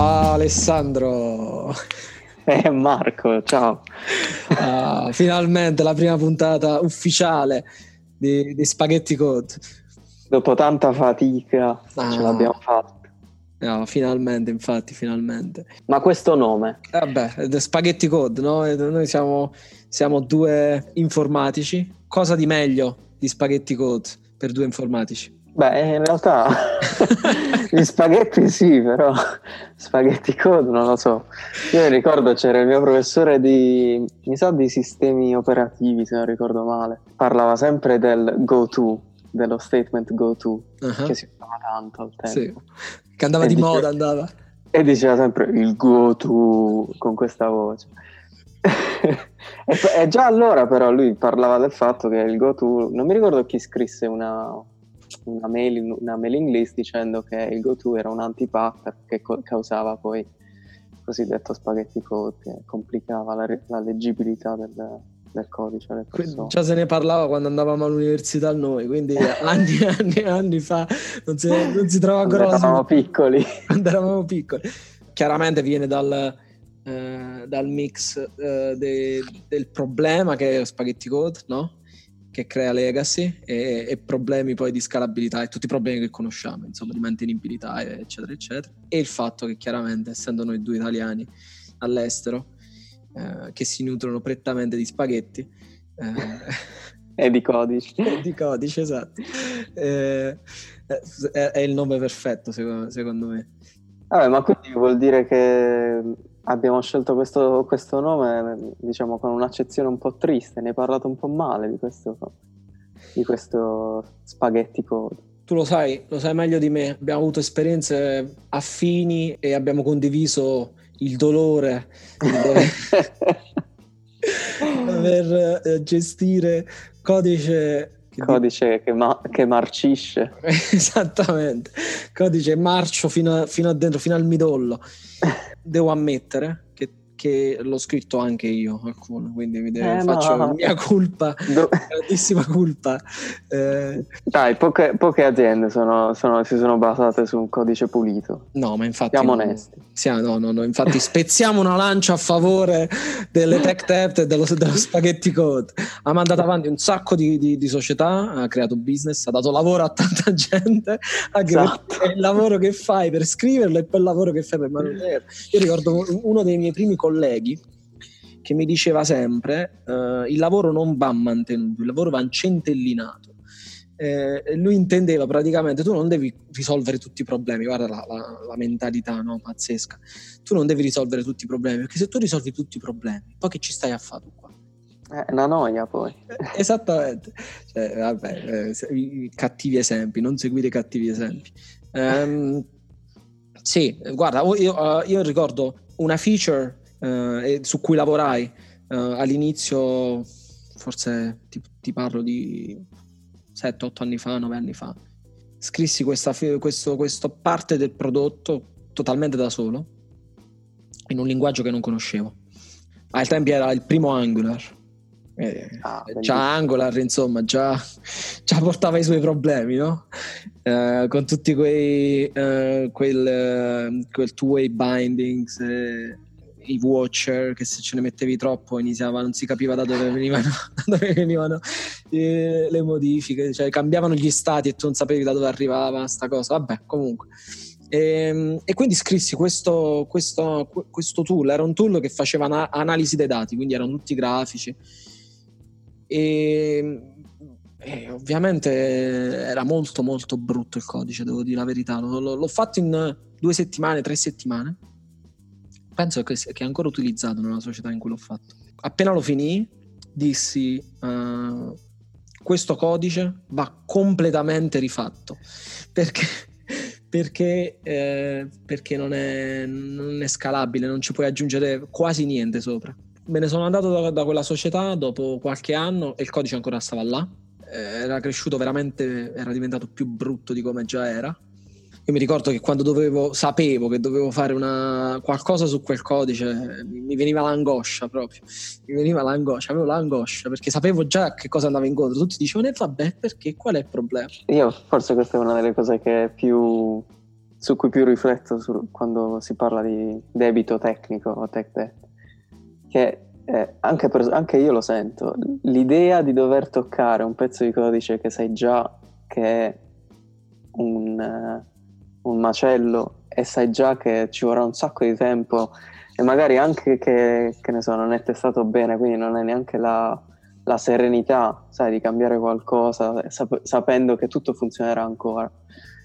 Alessandro. Eh, Marco, ciao. Ah, finalmente la prima puntata ufficiale di, di Spaghetti Code. Dopo tanta fatica Ah. ce l'abbiamo fatta. No, finalmente, infatti, finalmente. Ma questo nome? Eh, Vabbè, è Spaghetti Code, no? E Noi siamo, siamo due informatici. Cosa di meglio di Spaghetti Code per due informatici? Beh, in realtà gli spaghetti sì, però spaghetti code non lo so. Io ricordo c'era il mio professore di, mi sa, di sistemi operativi, se non ricordo male. Parlava sempre del go to, dello statement go to, Ah, che si usava tanto al sì. tempo. Che andava E di dice- moda, andava. E diceva sempre il go to con questa voce. e, e già allora però lui parlava del fatto che il go to, non mi ricordo chi scrisse una, una, mail, una mailing list dicendo che il go to era un anti-pattern che co- causava poi il cosiddetto spaghetti code che complicava la, re- la leggibilità del, del codice già se ne parlava quando andavamo all'università noi, quindi anni e anni e anni fa non si, non si trova ancora la eravamo piccoli. quando eravamo piccoli. Chiaramente viene dal, eh, dal mix eh, de- del problema che è Spaghetti Code, no? Che crea legacy e, e problemi poi di scalabilità e tutti i problemi che conosciamo, insomma, di mantenibilità, eccetera, eccetera. E il fatto che chiaramente, essendo noi due italiani all'estero, eh, che si nutrono prettamente di spaghetti, eh, e di codici. di codice, esatto, eh, è, è il nome perfetto secondo, secondo me. Vabbè, ma quindi vuol dire che abbiamo scelto questo, questo nome, diciamo, con un'accezione un po' triste, ne hai parlato un po' male di questo, di questo spaghetti code. Tu lo sai, lo sai meglio di me, abbiamo avuto esperienze affini e abbiamo condiviso il dolore di dover, eh, gestire codice che Codice che, ma- che marcisce. Esattamente, codice marcio fino a, fino a dentro, fino al midollo. Devo ammettere che, che l'ho scritto anche io, alcuno, quindi mi de- Eh, faccio no. mia colpa, Do- grandissima colpa. Eh, Dai, poche, poche aziende sono- sono- si sono basate su un codice pulito. no, ma infatti... Siamo no, onesti. Siamo- no, no, no, infatti spezziamo una lancia a favore delle tech debt e dello, dello spaghetti code. Ha mandato avanti un sacco di, di- di società, ha creato business, ha dato lavoro a tanta gente, anche Esatto. perché il lavoro che fai per scriverlo e poi il lavoro che fai per manutenere. Io ricordo uno dei miei primi colleghi che mi diceva sempre eh, il lavoro non va mantenuto, il lavoro va centellinato. Eh, lui intendeva praticamente tu non devi risolvere tutti i problemi, guarda la, la- la mentalità no? pazzesca, tu non devi risolvere tutti i problemi perché se tu risolvi tutti i problemi, poi che ci stai a fare tu qua? È una noia poi. Esattamente, Cioè, vabbè, eh, cattivi esempi, non seguire i cattivi esempi. Ehm, sì, guarda, io, io, eh, io ricordo una feature eh, e- su cui lavorai eh, all'inizio, forse ti, ti parlo di 7-8 anni fa, 9 anni fa. Scrissi questa, questo, questo parte del prodotto totalmente da solo, in un linguaggio che non conoscevo. Ai tempi era il primo Angular. Eh, Ah, già Angular, insomma, già, già portava i suoi problemi, no? Eh, con tutti quei eh, quel, eh, quel two-way bindings, eh, i watcher che se ce ne mettevi troppo iniziava, non si capiva da dove venivano, da dove venivano eh, le modifiche, cioè cambiavano gli stati e tu non sapevi da dove arrivava sta cosa. Vabbè, comunque. E, e quindi scrissi questo, questo, questo tool, era un tool che faceva ana- analisi dei dati, quindi erano tutti grafici. E, e ovviamente era molto molto brutto il codice, devo dire la verità. L'ho- l'ho fatto in due settimane, tre settimane. Penso che, che è ancora utilizzato nella società in cui l'ho fatto. Appena lo finì, dissi: eh, Questo codice va completamente rifatto perché, perché, eh, perché non, è, non è scalabile, non ci puoi aggiungere quasi niente sopra. Me ne sono andato da, da quella società dopo qualche anno e il codice ancora stava là. Eh, Era cresciuto veramente, era diventato più brutto di come già era. Io mi ricordo che quando dovevo, sapevo che dovevo fare una, qualcosa su quel codice, mi, veniva l'angoscia proprio. Mi veniva l'angoscia, avevo l'angoscia perché sapevo già che cosa andavo incontro. Tutti dicevano, e vabbè, perché? Qual è il problema? Io forse questa è una delle cose che più su cui più rifletto su, quando si parla di debito tecnico o tech debt, che eh, anche, per, anche, io lo sento, l'idea di dover toccare un pezzo di codice che sai già che è un, un macello e sai già che ci vorrà un sacco di tempo e magari anche che, che ne so, non è testato bene, quindi non hai neanche la, la serenità, sai, di cambiare qualcosa sap- sapendo che tutto funzionerà ancora.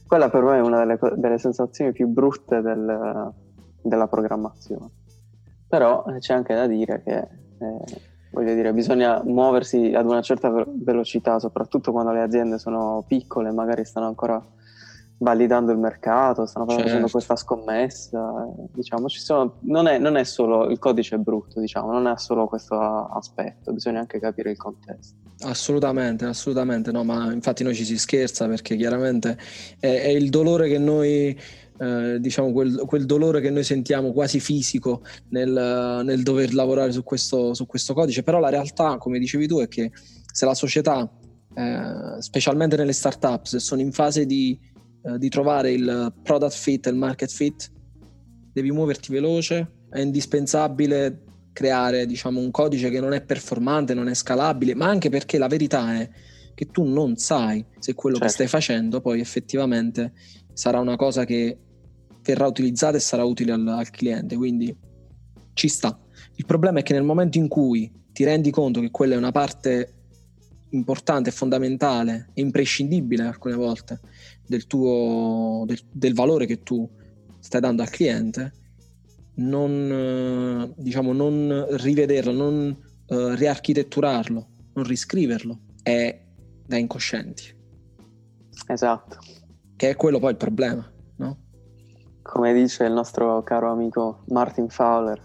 Quella per me è una delle, delle sensazioni più brutte del, della programmazione. Però eh, c'è anche da dire che eh, voglio dire, bisogna muoversi ad una certa velocità, soprattutto quando le aziende sono piccole, magari stanno ancora validando il mercato, stanno certo. facendo questa scommessa. Diciamo, sono, non, è, non, è, solo il codice brutto, diciamo, non è solo questo aspetto, bisogna anche capire il contesto. Assolutamente, assolutamente, no, ma infatti noi ci si scherza perché chiaramente è, è il dolore che noi eh, diciamo quel, quel, dolore che noi sentiamo quasi fisico nel, nel dover lavorare su questo, su questo, codice, però la realtà, come dicevi tu, è che se la società, eh, specialmente nelle start-up, se sono in fase di, eh, di trovare il product fit e il market fit, devi muoverti veloce, è indispensabile creare diciamo, un codice che non è performante, non è scalabile, ma anche perché la verità è che tu non sai se quello certo. che stai facendo poi effettivamente sarà una cosa che verrà utilizzata e sarà utile al, al cliente, quindi ci sta. Il problema è che nel momento in cui ti rendi conto che quella è una parte importante, fondamentale imprescindibile alcune volte del tuo del, del, valore che tu stai dando al cliente, non, diciamo, non rivederlo, non uh, riarchitetturarlo, non riscriverlo è da incoscienti. Esatto. Che è quello poi il problema come dice il nostro caro amico Martin Fowler,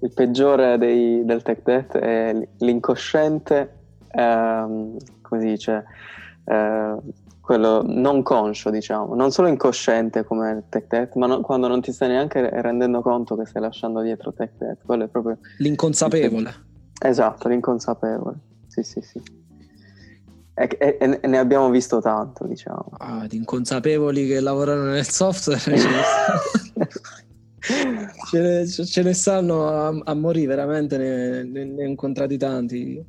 il peggiore dei, del tech debt è l'incosciente, ehm, come si dice, eh, quello non conscio, diciamo, non solo incosciente come il tech debt, ma no, quando non ti stai neanche rendendo conto che stai lasciando dietro tech debt, quello è proprio... L'inconsapevole. Esatto, l'inconsapevole, sì sì sì. E, e, e, ne abbiamo visto tanto, diciamo. Ah, di inconsapevoli che lavorano nel software ce, ne, ce ne stanno a, a morire, veramente ne, ne, ne ho incontrati tanti.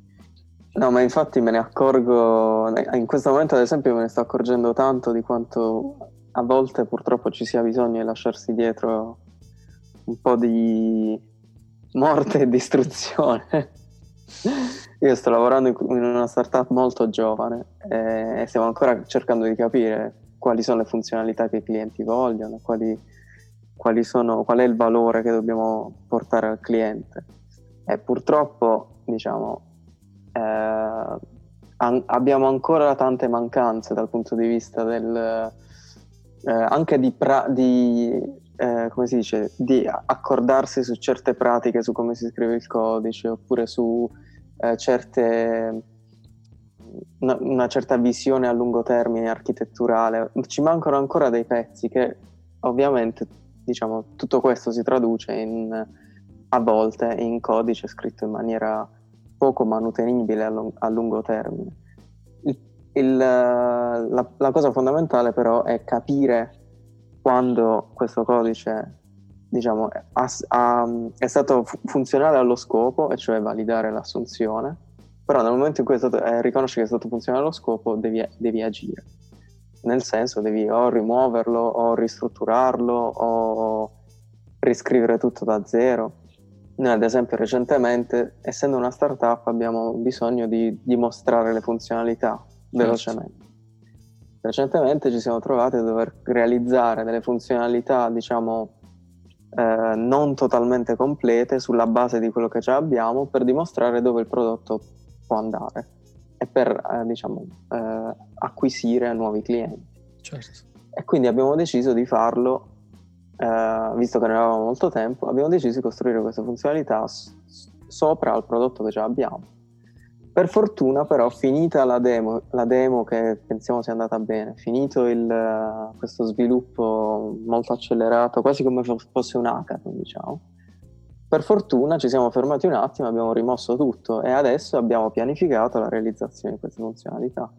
No, ma infatti me ne accorgo, in questo momento ad esempio me ne sto accorgendo tanto di quanto a volte purtroppo ci sia bisogno di lasciarsi dietro un po' di morte e distruzione. Io sto lavorando in una startup molto giovane e stiamo ancora cercando di capire quali sono le funzionalità che i clienti vogliono, quali, quali sono, qual è il valore che dobbiamo portare al cliente. E purtroppo, diciamo, eh, an- abbiamo ancora tante mancanze dal punto di vista del, eh, anche di, pra- di eh, come si dice, di accordarsi su certe pratiche, su come si scrive il codice, oppure su eh, certe, una, una, certa visione a lungo termine architetturale. Ci mancano ancora dei pezzi che ovviamente diciamo, tutto questo si traduce in, a volte in codice scritto in maniera poco manutenibile a, long, a lungo termine. Il, il, la, la cosa fondamentale però è capire quando questo codice diciamo, ha, ha, è stato funzionale allo scopo, e cioè validare l'assunzione, però nel momento in cui stato, eh, riconosci che è stato funzionale allo scopo, devi, devi, agire. Nel senso, devi o rimuoverlo, o ristrutturarlo, o riscrivere tutto da zero. Noi, ad esempio, recentemente, essendo una startup, abbiamo bisogno di dimostrare le funzionalità velocemente. Certo. Recentemente ci siamo trovati a dover realizzare delle funzionalità, diciamo, eh, non totalmente complete sulla base di quello che già abbiamo per dimostrare dove il prodotto può andare e per eh, diciamo, eh, acquisire nuovi clienti. Certo. E quindi abbiamo deciso di farlo, eh, visto che ne avevamo molto tempo, abbiamo deciso di costruire questa funzionalità s- sopra al prodotto che già abbiamo per fortuna però finita la demo, la demo che pensiamo sia andata bene, finito il, questo sviluppo molto accelerato, quasi come fosse un hackathon diciamo, per fortuna ci siamo fermati un attimo, abbiamo rimosso tutto e adesso abbiamo pianificato la realizzazione di queste funzionalità.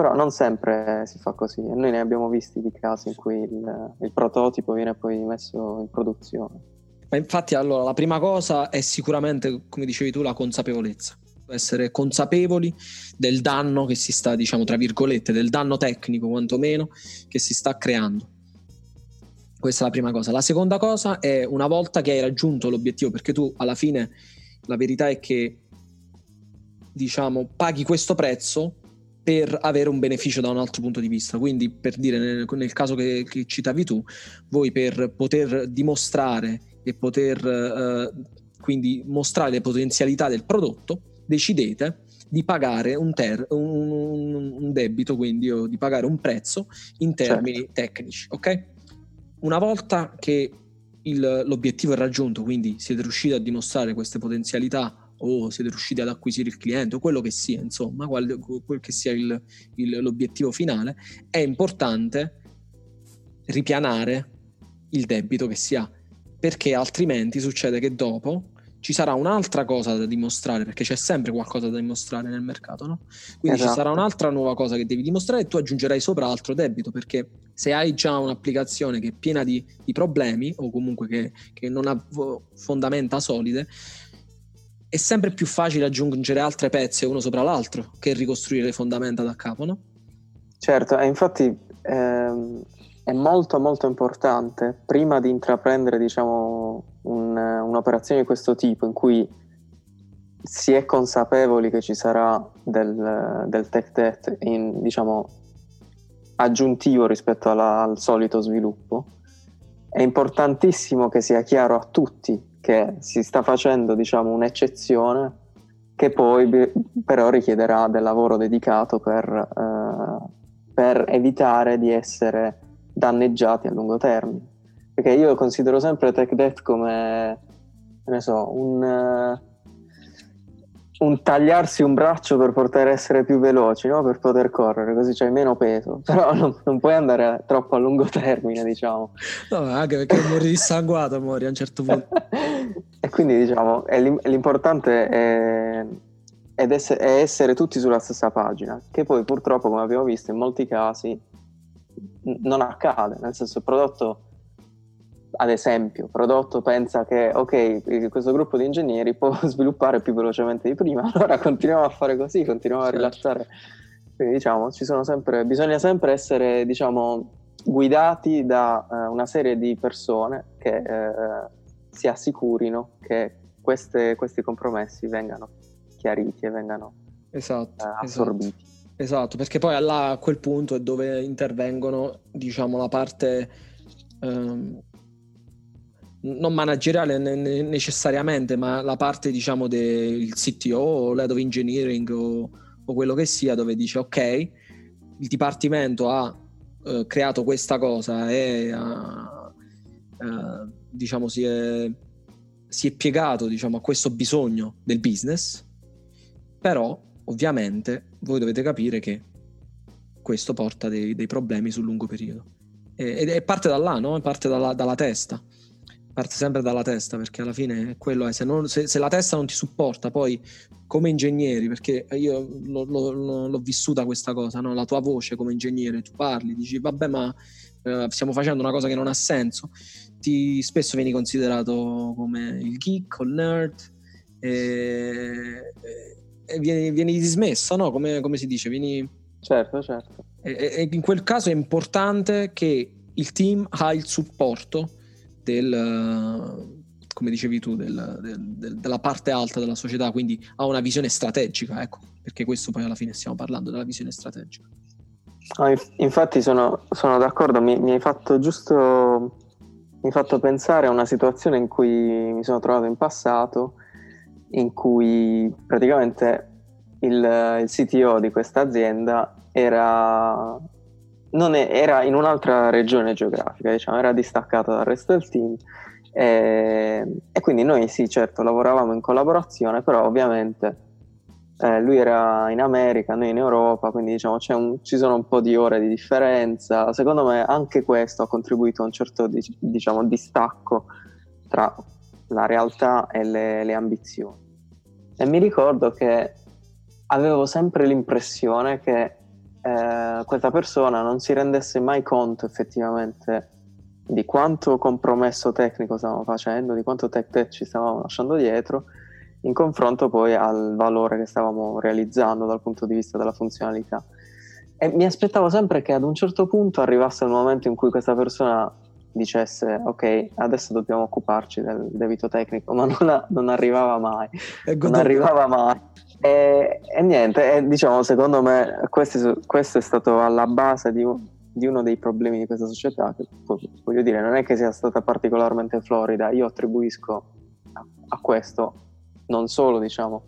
Però non sempre si fa così e noi ne abbiamo visti di casi in cui il, il prototipo viene poi messo in produzione. Ma infatti allora la prima cosa è sicuramente, come dicevi tu, la consapevolezza. Essere consapevoli del danno che si sta, diciamo, tra virgolette, del danno tecnico quantomeno che si sta creando. Questa è la prima cosa. La seconda cosa è una volta che hai raggiunto l'obiettivo, perché tu alla fine la verità è che diciamo paghi questo prezzo per avere un beneficio da un altro punto di vista. Quindi, per dire, nel, nel caso che, che, citavi tu, voi per poter dimostrare e poter eh, quindi mostrare le potenzialità del prodotto, decidete di pagare un, ter- un, un debito, quindi o di pagare un prezzo in termini certo. tecnici, ok? Una volta che il, l'obiettivo è raggiunto, quindi siete riusciti a dimostrare queste potenzialità o siete riusciti ad acquisire il cliente o quello che sia, insomma, qual, quel che sia il, il, l'obiettivo finale, è importante ripianare il debito che si ha, perché altrimenti succede che dopo ci sarà un'altra cosa da dimostrare, perché c'è sempre qualcosa da dimostrare nel mercato, no? Quindi esatto. ci sarà un'altra nuova cosa che devi dimostrare e tu aggiungerai sopra altro debito, perché se hai già un'applicazione che è piena di, di problemi o comunque che, che non ha fondamenta solide, è sempre più facile aggiungere altre pezze uno sopra l'altro che ricostruire le fondamenta da capo, no? Certo, e infatti ehm, è molto molto importante prima di intraprendere diciamo un, un'operazione di questo tipo in cui si è consapevoli che ci sarà del, del tech debt in, diciamo, aggiuntivo rispetto alla, al solito sviluppo, è importantissimo che sia chiaro a tutti che si sta facendo diciamo, un'eccezione che poi però richiederà del lavoro dedicato per, eh, per evitare di essere danneggiati a lungo termine. Perché io considero sempre tech debt come, ne so, un un tagliarsi un braccio per poter essere più veloci, no? per poter correre, così c'hai meno peso, però non, non, puoi andare troppo a lungo termine, diciamo. No, anche perché muori dissanguato, muori a un certo punto. e quindi diciamo, è l'importante è, è essere tutti sulla stessa pagina, che poi purtroppo, come abbiamo visto, in molti casi non accade, nel senso il prodotto ad esempio, prodotto pensa che ok, questo gruppo di ingegneri può sviluppare più velocemente di prima, allora continuiamo a fare così, continuiamo a certo. rilassare. Quindi diciamo, sempre, bisogna sempre essere diciamo, guidati da uh, una serie di persone che uh, si assicurino che queste, questi compromessi vengano chiariti e vengano esatto, uh, assorbiti. Esatto. esatto. perché poi là, a quel punto è dove intervengono diciamo, la parte... Um, non manageriale necessariamente, ma la parte diciamo del CTO o l'head of engineering o, o, quello che sia, dove dice ok, il dipartimento ha uh, creato questa cosa e ha, uh, diciamo si è, si è piegato diciamo, a questo bisogno del business, però ovviamente voi dovete capire che questo porta dei, dei problemi sul lungo periodo. E, e parte da là, no? parte dalla, dalla testa parte sempre dalla testa perché alla fine quello è se, non, se, se, la testa non ti supporta poi come ingegneri perché io lo, lo, l'ho vissuta questa cosa no? la tua voce come ingegnere tu parli dici vabbè ma eh, stiamo facendo una cosa che non ha senso ti, spesso vieni considerato come il geek o il nerd e, e vieni, vieni, dismesso no? come, come si dice vieni certo certo e, e in quel caso è importante che il team ha il supporto del, come dicevi tu, del, del, della parte alta della società, quindi ha una visione strategica, ecco, perché questo poi alla fine stiamo parlando della visione strategica. Ah, infatti sono, sono d'accordo, mi, mi, hai fatto giusto, mi hai fatto pensare a una situazione in cui mi sono trovato in passato, in cui praticamente il, il CTO di questa azienda era è, era in un'altra regione geografica, diciamo, era distaccato dal resto del team e, e, quindi noi sì, certo, lavoravamo in collaborazione, però ovviamente eh, lui era in America, noi in Europa, quindi diciamo un, ci sono un po' di ore di differenza. Secondo me anche questo ha contribuito a un certo diciamo, distacco tra la realtà e le, le ambizioni. E mi ricordo che avevo sempre l'impressione che eh, questa persona non si rendesse mai conto effettivamente di quanto compromesso tecnico stavamo facendo, di quanto tech tech ci stavamo lasciando dietro, in confronto poi al valore che stavamo realizzando dal punto di vista della funzionalità. E mi aspettavo sempre che ad un certo punto arrivasse il momento in cui questa persona dicesse ok adesso dobbiamo occuparci del debito tecnico ma non, non arrivava mai non arrivava mai e, e niente e diciamo secondo me questo, questo, è stato alla base di, di, uno dei problemi di questa società che voglio dire non è che sia stata particolarmente florida io attribuisco a, a questo non solo diciamo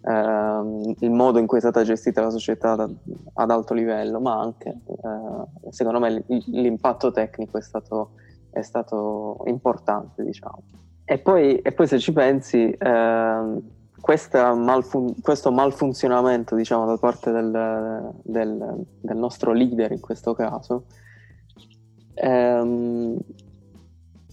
Uh, il modo in cui è stata gestita la società da, ad alto livello, ma anche, uh, secondo me, l'impatto tecnico è stato, è stato importante, diciamo. E poi, e poi, se ci pensi, uh, malfun- questo malfunzionamento, diciamo, da parte del, del, del, nostro leader in questo caso, um,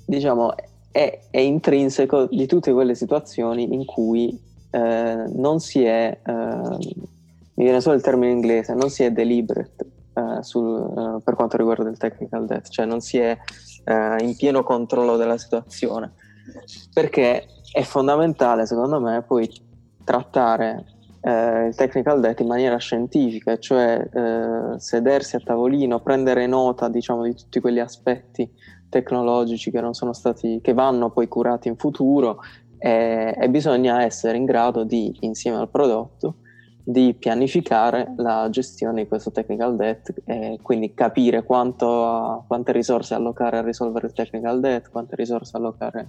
diciamo, è, è intrinseco di tutte quelle situazioni in cui eh, non si è, eh, mi viene solo il termine inglese, non si è deliberate eh, sul, eh, per quanto riguarda il technical debt, cioè non si è eh, in pieno controllo della situazione, perché è fondamentale secondo me poi trattare il technical debt in maniera scientifica, cioè sedersi a tavolino, prendere nota diciamo di tutti quegli aspetti tecnologici che stati, che vanno poi curati in futuro e, e bisogna essere in grado di, insieme al prodotto, di pianificare la gestione di questo technical debt e quindi capire quanto, quante risorse allocare a risolvere il technical debt, quante risorse allocare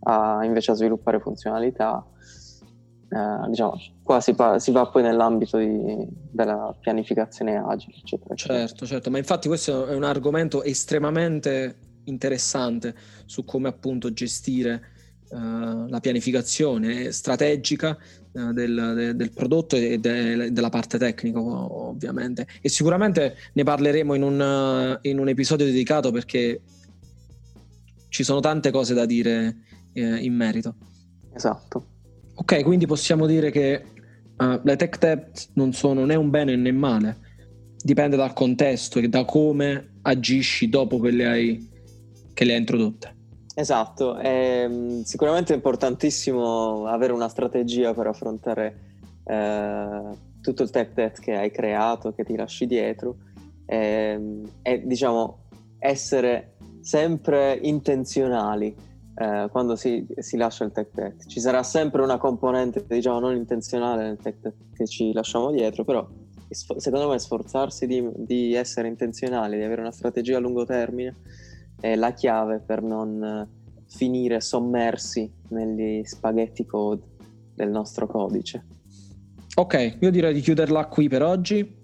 a, invece a sviluppare funzionalità. Eh, diciamo, qua si, pa- si, va poi nell'ambito di, della pianificazione agile, eccetera, eccetera. Certo, certo, ma infatti questo è un argomento estremamente interessante su come appunto gestire uh, la pianificazione strategica uh, del, de, del, prodotto e de, della parte tecnica ovviamente e sicuramente ne parleremo in un, in un, episodio dedicato perché ci sono tante cose da dire eh, in merito. Esatto. Ok quindi possiamo dire che uh, le tech debt non sono né un bene né male. Dipende dal contesto e da come agisci dopo che le hai, che le hai introdotte. Esatto, è mm, sicuramente importantissimo avere una strategia per affrontare eh, tutto il tech debt che hai creato, che ti lasci dietro. E, mm, e diciamo essere sempre intenzionali eh, quando si, si, lascia il tech debt. Ci sarà sempre una componente diciamo non intenzionale nel tech debt che ci lasciamo dietro, però secondo me sforzarsi di, di essere intenzionali, di avere una strategia a lungo termine è la chiave per non eh, finire sommersi negli spaghetti code del nostro codice. Ok, io direi di chiuderla qui per oggi.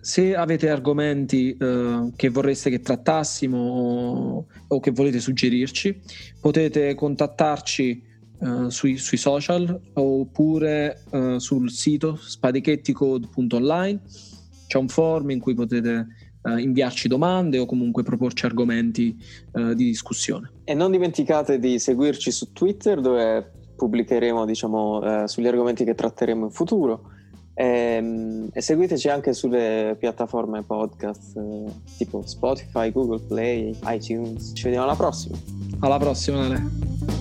Se avete argomenti eh, che vorreste che trattassimo o, che volete suggerirci, potete contattarci eh, sui, sui, social oppure eh, sul sito spadichetticode.online. C'è un forum in cui potete eh, inviarci domande o comunque proporci argomenti eh, di discussione. E non dimenticate di seguirci su Twitter dove pubblicheremo diciamo, eh, sugli argomenti che tratteremo in futuro. E, ehm, e, seguiteci anche sulle piattaforme podcast eh, tipo Spotify, Google Play, iTunes. Ci vediamo alla prossima. Alla prossima, Ale.